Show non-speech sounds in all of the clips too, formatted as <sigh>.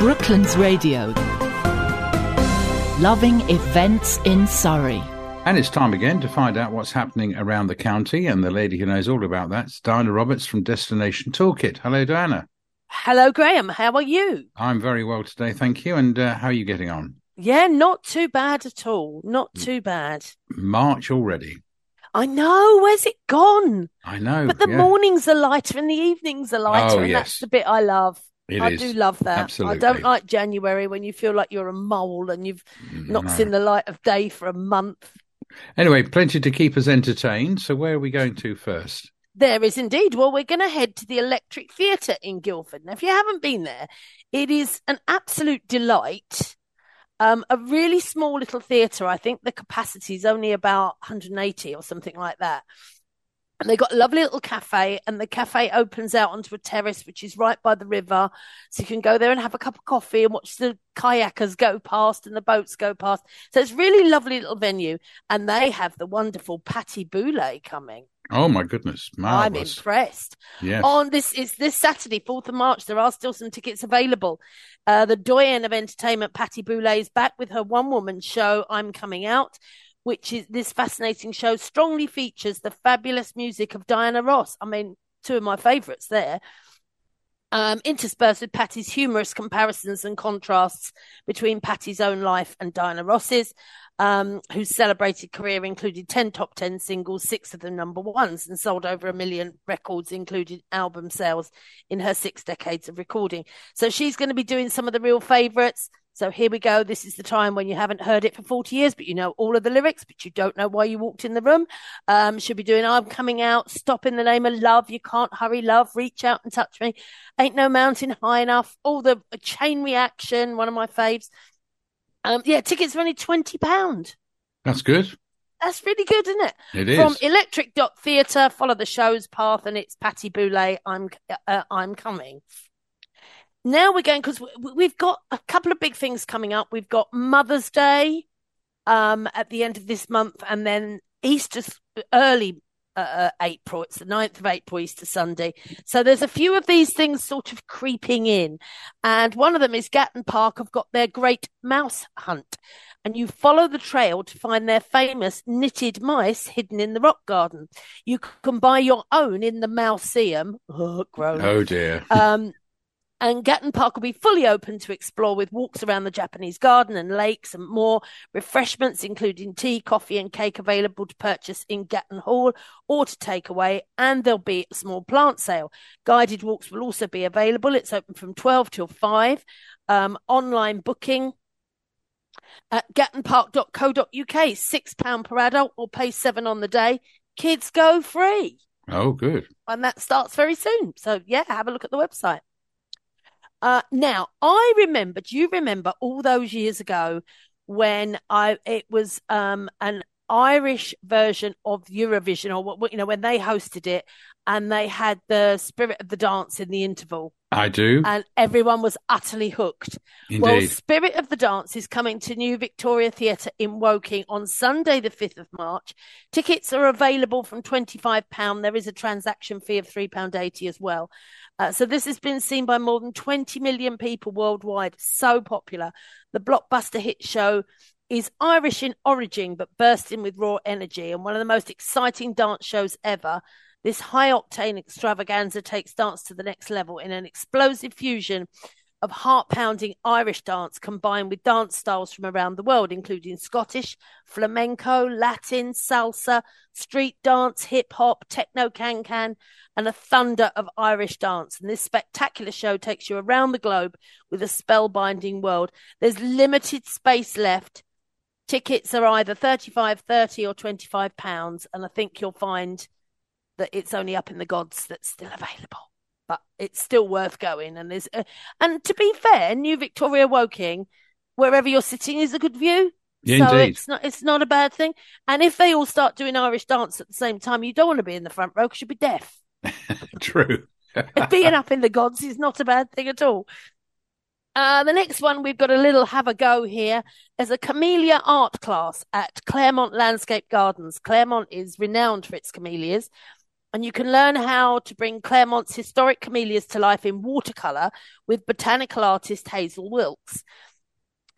Brooklands Radio. Loving events in Surrey. And it's time again to find out what's happening around the county. And the lady who knows all about that is Diana Roberts from Destination Toolkit. Hello, Diana. Hello, Graham. How are you? I'm very well today, thank you. And uh, how are you getting on? Yeah, not too bad at all. Not too bad. March already. I know. Where's it gone? I know. But the yeah. mornings are lighter and the evenings are lighter, Oh, and yes. that's the bit I love. It I is. do love that. Absolutely. I don't like January when you feel like you're a mole and you've not No. seen the light of day for a month. Anyway, plenty to keep us entertained. So where are we going to first? There is indeed. Well, we're going to head to the Electric Theatre in Guildford. Now, if you haven't been there, it is an absolute delight. Um, a really small little theatre. I think the capacity is only about 180 or something like that. And they got a lovely little cafe, and the cafe opens out onto a terrace which is right by the river. So you can go there and have a cup of coffee and watch the kayakers go past and the boats go past. So it's really lovely little venue. And they have the wonderful Patti Boulaye coming. Oh my goodness, I'm impressed. Yes. On this is this Saturday, 4th of March. There are still some tickets available. Uh, the doyen of entertainment, Patti Boulaye, is back with her one woman show, I'm Coming Out, which is this fascinating show strongly features the fabulous music of Diana Ross. I mean, two of my favourites there. Um, interspersed with Patti's humorous comparisons and contrasts between Patti's own life and Diana Ross's, um, whose celebrated career included 10 top 10 singles, six of them number ones, and sold over a million records, including album sales in her six decades of recording. So she's going to be doing some of the real favourites. So here we go. This is the time when you haven't heard it for 40 years, but you know all of the lyrics, but you don't know why you walked in the room. Um, she'll be doing I'm Coming Out, Stop in the Name of Love, You Can't Hurry Love, Reach Out and Touch Me, Ain't No Mountain High Enough, all the chain reaction, one of my faves. Um, yeah, tickets are only £20. That's good. That's really good, isn't it? It is. From Electric Dot Theatre, follow the show's path, and it's Patti Boulaye. I'm uh, I'm coming. Now we're going because we've got a couple of big things coming up. We've got Mother's Day um, at the end of this month, and then Easter's early uh, uh, April. It's the 9th of April, Easter Sunday. So there's a few of these things sort of creeping in, and one of them is Gatton Park have got their great mouse hunt and you follow the trail to find their famous knitted mice hidden in the rock garden. You can buy your own in the Mouseum. <laughs> Oh, oh dear. Um, and Gatton Park will be fully open to explore with walks around the Japanese garden and lakes and more refreshments, including tea, coffee, and cake available to purchase in Gatton Hall or to take away. And there'll be a small plant sale. Guided walks will also be available. It's open from 12 till 5. Um, online booking at gattonpark.co.uk, £6 per adult or pay seven on the day. Kids go free. oh, good. And that starts very soon. So, yeah, have a look at the website. Uh, now, I remember, do you remember all those years ago when I it was um, an Irish version of Eurovision or what, you know, when they hosted it and they had the spirit of the dance in the interval I do and everyone was utterly hooked. Well. Spirit of the Dance is coming to New Victoria Theatre in Woking on Sunday, the 5th of March. Tickets are available from £25. There is a transaction fee of £3.80 as well. Uh, so this has been seen by more than 20 million people worldwide. So popular. The blockbuster hit show is Irish in origin, but bursting with raw energy and one of the most exciting dance shows ever. This high octane extravaganza takes dance to the next level in an explosive fusion of heart pounding Irish dance combined with dance styles from around the world, including Scottish, flamenco, Latin, salsa, street dance, hip hop, techno can can, and a thunder of Irish dance. And this spectacular show takes you around the globe with a spellbinding world. There's limited space left. Tickets are either 35, 30 or 25 pounds. And I think you'll find that it's only up in the gods that's still available. But it's still worth going. And there's, uh, and to be fair, New Victoria Woking, wherever you're sitting is a good view. Yeah, so indeed. it's not it's not a bad thing. And if they all start doing Irish dance at the same time, you don't want to be in the front row because you'll be deaf. <laughs> True. <laughs> Being up in the gods is not a bad thing at all. Uh, the next one, we've got a little have a go here. There's a camellia art class at Claremont Landscape Gardens. Claremont is renowned for its camellias. And you can learn how to bring Claremont's historic camellias to life in watercolour with botanical artist Hazel Wilkes.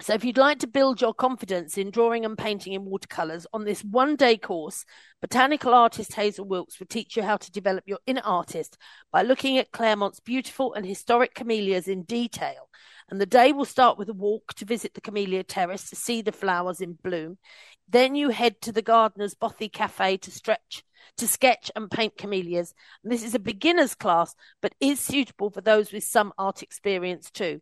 So, if you'd like to build your confidence in drawing and painting in watercolours on this one day course, botanical artist Hazel Wilkes will teach you how to develop your inner artist by looking at Claremont's beautiful and historic camellias in detail. And the day will start with a walk to visit the Camellia Terrace to see the flowers in bloom. Then you head to the Gardener's Bothy Cafe to stretch to sketch and paint camellias. And this is a beginner's class, but is suitable for those with some art experience too.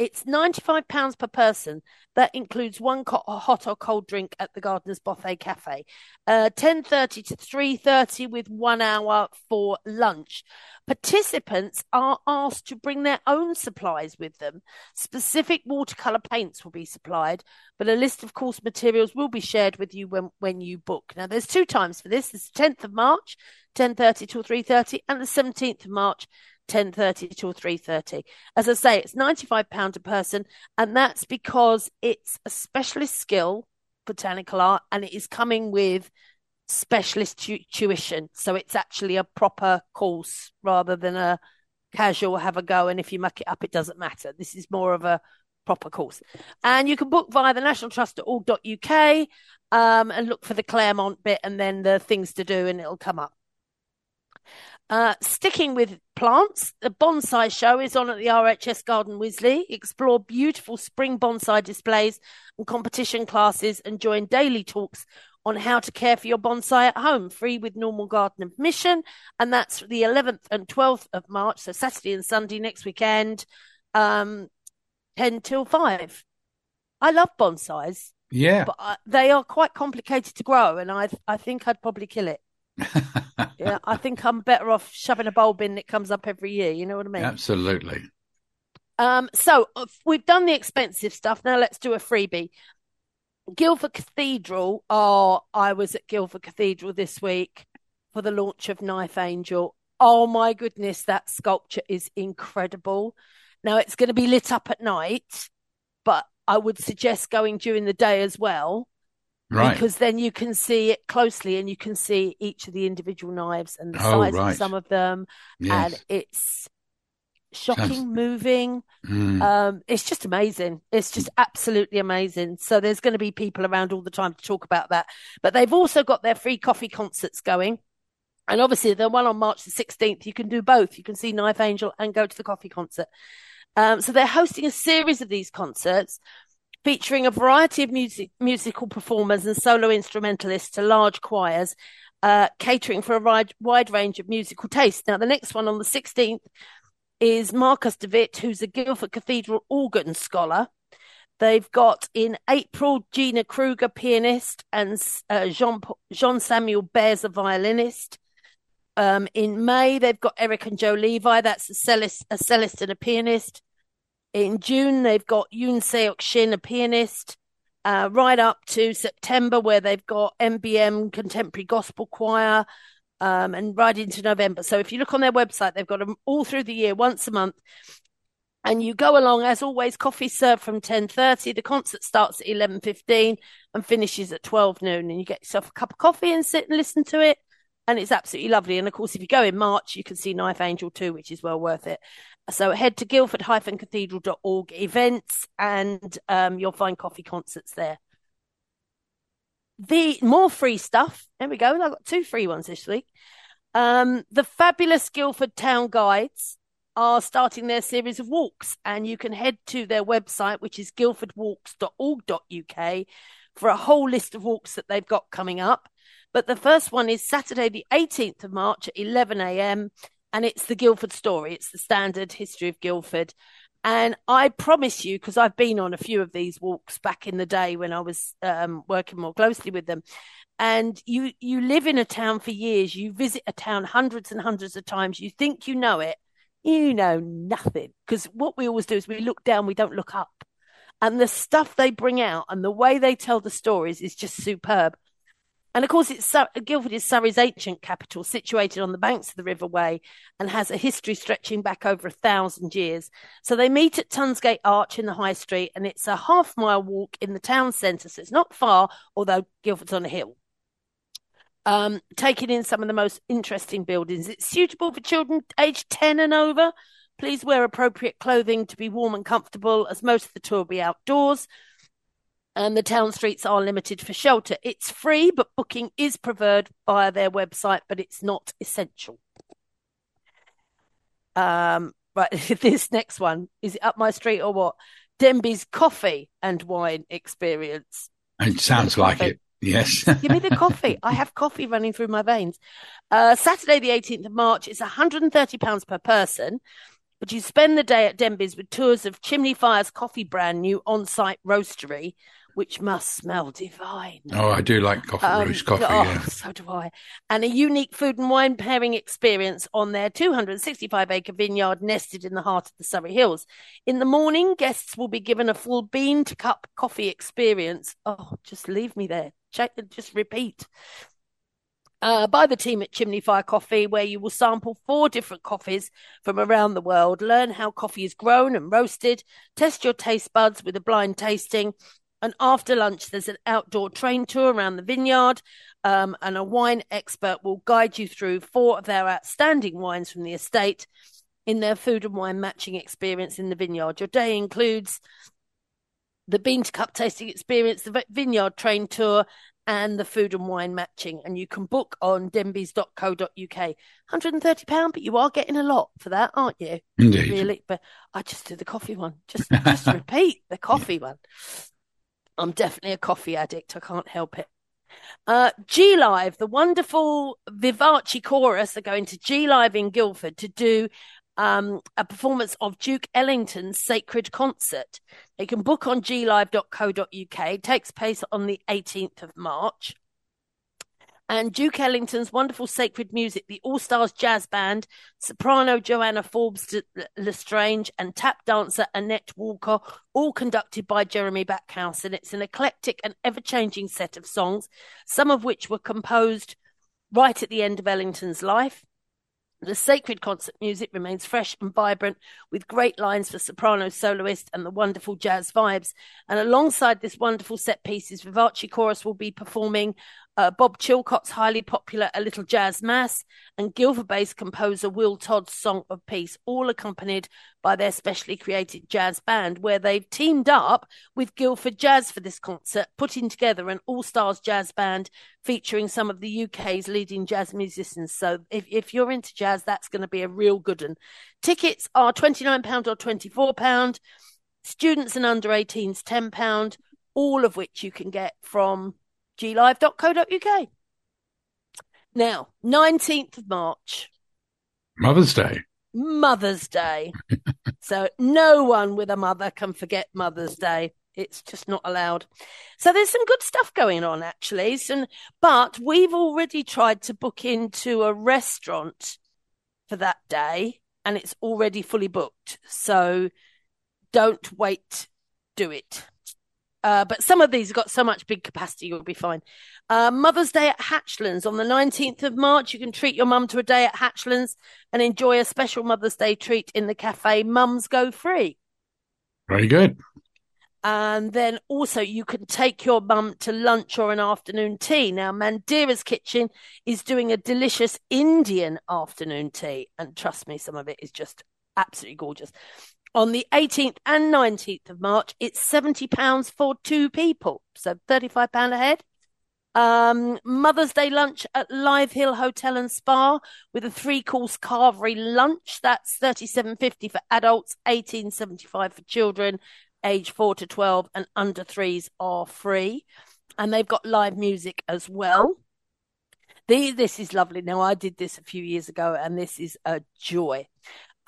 It's £95 per person. That includes one hot or cold drink at the Gardener's Bothy Cafe. Uh, 10.30 to 3.30 with one hour for lunch. Participants are asked to bring their own supplies with them. Specific watercolour paints will be supplied, but a list of course materials will be shared with you when, when you book. Now, there's two times for this. It's the 10th of March, 10.30 till 3.30, and the 17th of March, 10.30 till 3.30 as i say it's 95 pound a person and that's because it's a specialist skill botanical art and it is coming with specialist tu- tuition. So it's actually a proper course rather than a casual have a go and if you muck it up it doesn't matter. This is more of a proper course. And you can book via the national trust at trust.org.uk um, and look for the claremont bit and then the things to do and it'll come up uh, sticking with plants, the bonsai show is on at the RHS Garden Wisley. Explore beautiful spring bonsai displays and competition classes and join daily talks on how to care for your bonsai at home, free with normal garden admission. And that's the 11th and 12th of March, so Saturday and Sunday next weekend, um, 10 till 5. I love bonsais. Yeah. But I, they are quite complicated to grow, and I I think I'd probably kill it yeah, I think I'm better off shoving a bulb in that comes up every year. You know what I mean? Absolutely. Um, so uh, we've done the expensive stuff. Now let's do a freebie. Guildford Cathedral. Oh, I was at Guildford Cathedral this week for the launch of Knife Angel. Oh my goodness, that sculpture is incredible. Now it's going to be lit up at night, but I would suggest going during the day as well Right. Because then you can see it closely and you can see each of the individual knives and the Oh, size right. of some of them. Yes. And it's shocking, Sounds- moving. Mm. Um, it's just amazing. It's just absolutely amazing. So there's going to be people around all the time to talk about that. But they've also got their free coffee concerts going. And obviously, the one on March the 16th, you can do both. You can see Knife Angel and go to the coffee concert. Um, so they're hosting a series of these concerts featuring a variety of music, musical performers and solo instrumentalists to large choirs, uh, catering for a wide, wide range of musical tastes. Now, the next one on the 16th is Marcus de Witt, who's a Guildford Cathedral organ scholar. They've got in April Gina Kruger, pianist, and uh, Jean Jean Samuel Bears, a violinist. Um, in May, they've got Eric and Joe Levi, that's a cellist, a cellist and a pianist. In June, they've got Yoon Seok Shin, a pianist, uh, right up to September, where they've got MBM Contemporary Gospel Choir, um, and right into November. So if you look on their website, they've got them all through the year, once a month. And you go along, as always, coffee served from 10.30. The concert starts at 11.15 and finishes at 12 noon. And you get yourself a cup of coffee and sit and listen to it. And it's absolutely lovely. And of course, if you go in March, you can see Knife Angel too, which is well worth it. So head to guildford-cathedral.org events and um, you'll find coffee concerts there. The more free stuff. There we go. I've got two free ones this week. Um, the fabulous Guildford Town Guides are starting their series of walks, and you can head to their website, which is guildfordwalks.org.uk, for a whole list of walks that they've got coming up. But the first one is Saturday, the 18th of March at 11 a.m and it's the Guildford story. It's the standard history of Guildford. And I promise you, because I've been on a few of these walks back in the day when I was um, working more closely with them, and you you live in a town for years, you visit a town hundreds and hundreds of times, you think you know it, you know nothing. Because what we always do is we look down, we don't look up, and the stuff they bring out and the way they tell the stories is just superb. And of course, it's Guildford is Surrey's ancient capital, situated on the banks of the River Wey, and has a history stretching back over a thousand years. So they meet at Tunsgate Arch in the High Street, and it's a half mile walk in the town centre. So it's not far, although Guildford's on a hill. Um, taking in some of the most interesting buildings. It's suitable for children aged 10 and over. Please wear appropriate clothing to be warm and comfortable, as most of the tour will be outdoors. And the town streets are limited for shelter. It's free, but booking is preferred via their website, but it's not essential. Um, right, <laughs> this next one is it up my street or what? Denbies coffee and wine experience. It sounds like coffee. it. Yes. Give me the coffee. I have coffee running through my veins. Uh, Saturday, the 18th of March, is £130 per person, but you spend the day at Denbies with tours of Chimney Fire's coffee brand new on site roastery, which must smell divine. oh, I do like coffee, Um, roast coffee. oh, yeah. <laughs> so do I. And a unique food and wine pairing experience on their 265 acre vineyard nested in the heart of the Surrey Hills. In the morning, guests will be given a full bean to cup coffee experience. Oh, just leave me there. Check, just repeat. Uh, by the team at Chimney Fire Coffee, where you will sample four different coffees from around the world, learn how coffee is grown and roasted, test your taste buds with a blind tasting, and after lunch, there's an outdoor train tour around the vineyard, um, and a wine expert will guide you through four of their outstanding wines from the estate in their food and wine matching experience in the vineyard. Your day includes the bean to cup tasting experience, the vineyard train tour, and the food and wine matching. And you can book on denbies.co.uk. £130, but you are getting a lot for that, aren't you? Indeed. really, but I just do the coffee one. Just just <laughs> repeat the coffee one. I'm definitely a coffee addict. I can't help it. Uh, G Live, the wonderful Vivace chorus are going to G Live in Guildford to do um, a performance of Duke Ellington's Sacred Concert. You can book on glive.co.uk. It takes place on the 18th of March. And Duke Ellington's wonderful sacred music, the All Stars Jazz Band, soprano Joanna Forbes L'Estrange, and tap dancer Annette Walker, all conducted by Jeremy Backhouse. And it's an eclectic and ever changing set of songs, some of which were composed right at the end of Ellington's life. The sacred concert music remains fresh and vibrant with great lines for soprano soloist and the wonderful jazz vibes. And alongside this wonderful set piece, pieces, Vivace Chorus will be performing uh, Bob Chilcott's highly popular A Little Jazz Mass and Guildford based composer Will Todd's Song of Peace, all accompanied by their specially created jazz band, where they've teamed up with Guildford Jazz for this concert, putting together an all stars jazz band featuring some of the UK's leading jazz musicians. So if, if you're into jazz, that's going to be a real good one. Tickets are £29 or £24. Students and under 18s, £10, all of which you can get from glive.co.uk. Now, 19th of March, Mother's Day. Mother's Day. <laughs> so no one with a mother can forget Mother's Day. It's just not allowed. So there's some good stuff going on actually. So, but we've already tried to book into a restaurant for that day and it's already fully booked. So don't wait, do it. Uh, but some of these have got so much big capacity, you'll be fine. Uh, Mother's Day at Hatchlands on the 19th of March. You can treat your mum to a day at Hatchlands and enjoy a special Mother's Day treat in the cafe Mums Go Free. Very good. And then also you can take your mum to lunch or an afternoon tea. Now, Mandira's Kitchen is doing a delicious Indian afternoon tea. And trust me, some of it is just absolutely gorgeous. On the 18th and 19th of March, it's £70 for two people. So £35 a head. Um, Mother's Day lunch at Lythe Hill Hotel and Spa with a three course carvery lunch. That's thirty seven fifty for adults, eighteen seventy five for children, age four to twelve, and under threes are free. And they've got live music as well. The, this is lovely. Now I did this a few years ago, and this is a joy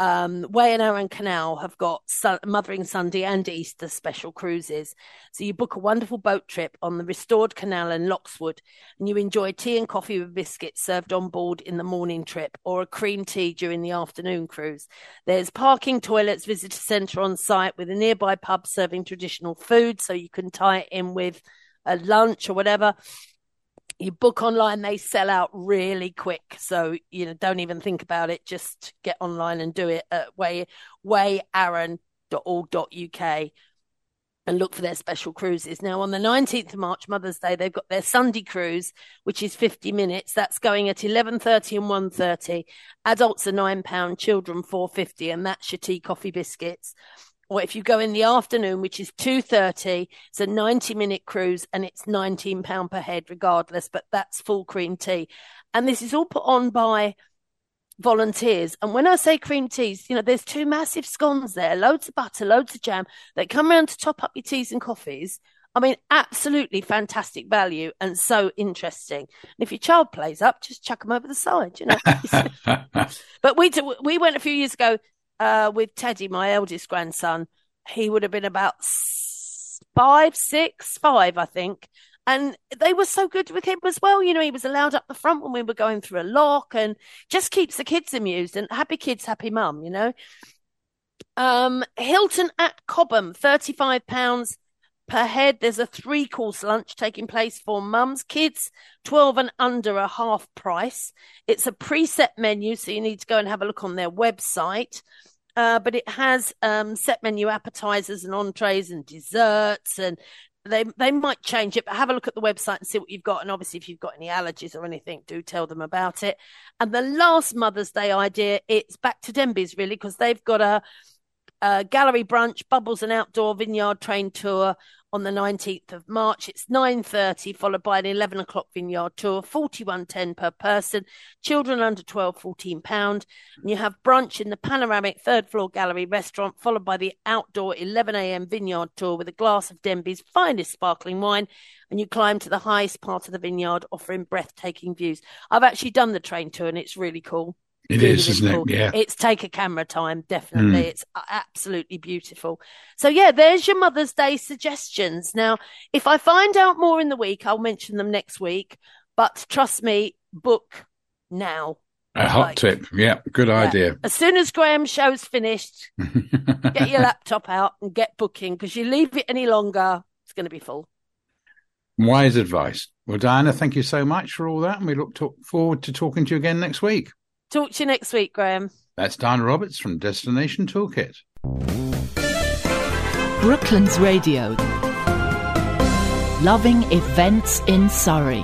um, Wey and Arun Canal have got Mothering Sunday and Easter special cruises. So you book a wonderful boat trip on the restored canal in Loxwood, and you enjoy tea and coffee with biscuits served on board in the morning trip or a cream tea during the afternoon cruise. There's parking, toilets, visitor centre on site with a nearby pub serving traditional food so you can tie it in with a lunch or whatever you book online they sell out really quick so you know don't even think about it just get online and do it at way weyarun.org.uk and look for their special cruises. Now, on the 19th of March, Mother's Day, they've got their Sunday cruise, which is 50 minutes. That's going at 11.30 and 1.30. Adults are £9, children 4.50, and that's your tea, coffee, biscuits. Or if you go in the afternoon, which is 2.30, it's a 90-minute cruise, and it's £19 per head regardless, but that's full cream tea. And this is all put on by volunteers. And when I say cream teas, you know, there's two massive scones there, loads of butter, loads of jam. They come around to top up your teas and coffees. I mean, absolutely fantastic value and so interesting. And if your child plays up, just chuck them over the side, you know. <laughs> <laughs> but we do, we went a few years ago uh, with Teddy, my eldest grandson. He would have been about five, six, five, I think. And they were so good with him as well. You know, he was allowed up the front when we were going through a lock and just keeps the kids amused and happy kids, happy mum, you know. Um, Hilton at Cobham, £35 per head. There's a three course lunch taking place for mums. Kids 12 and under a half price. It's a preset menu, so you need to go and have a look on their website. Uh, but it has um, set menu appetizers and entrees and desserts and they they might change it, but have a look at the website and see what you've got. And obviously, if you've got any allergies or anything, do tell them about it. And the last Mother's Day idea, it's back to Denbies really because they've got a, a gallery brunch, bubbles and outdoor vineyard train tour on the 19th of March. It's 9.30, followed by an 11 o'clock vineyard tour, 41.10 per person. Children under 12, 14 pound. And you have brunch in the panoramic third floor gallery restaurant, followed by the outdoor 11 a.m. vineyard tour with a glass of Denbies finest sparkling wine. And you climb to the highest part of the vineyard, offering breathtaking views. I've actually done the train tour and it's really cool. It is, isn't it? Yeah. It's take a camera time, definitely. Mm. It's absolutely beautiful. So, yeah, there's your Mother's Day suggestions. Now, if I find out more in the week, I'll mention them next week. But trust me, book now. A hot like, tip. Yeah, good yeah. idea. As soon as Graham's show's finished, <laughs> get your laptop out and get booking because you leave it any longer, it's going to be full. Wise advice. Well, Diana, thank you so much for all that. And we look to- forward to talking to you again next week. Talk to you next week, Graham. That's Diana Roberts from Destination Toolkit. Brooklands Radio. Loving events in Surrey.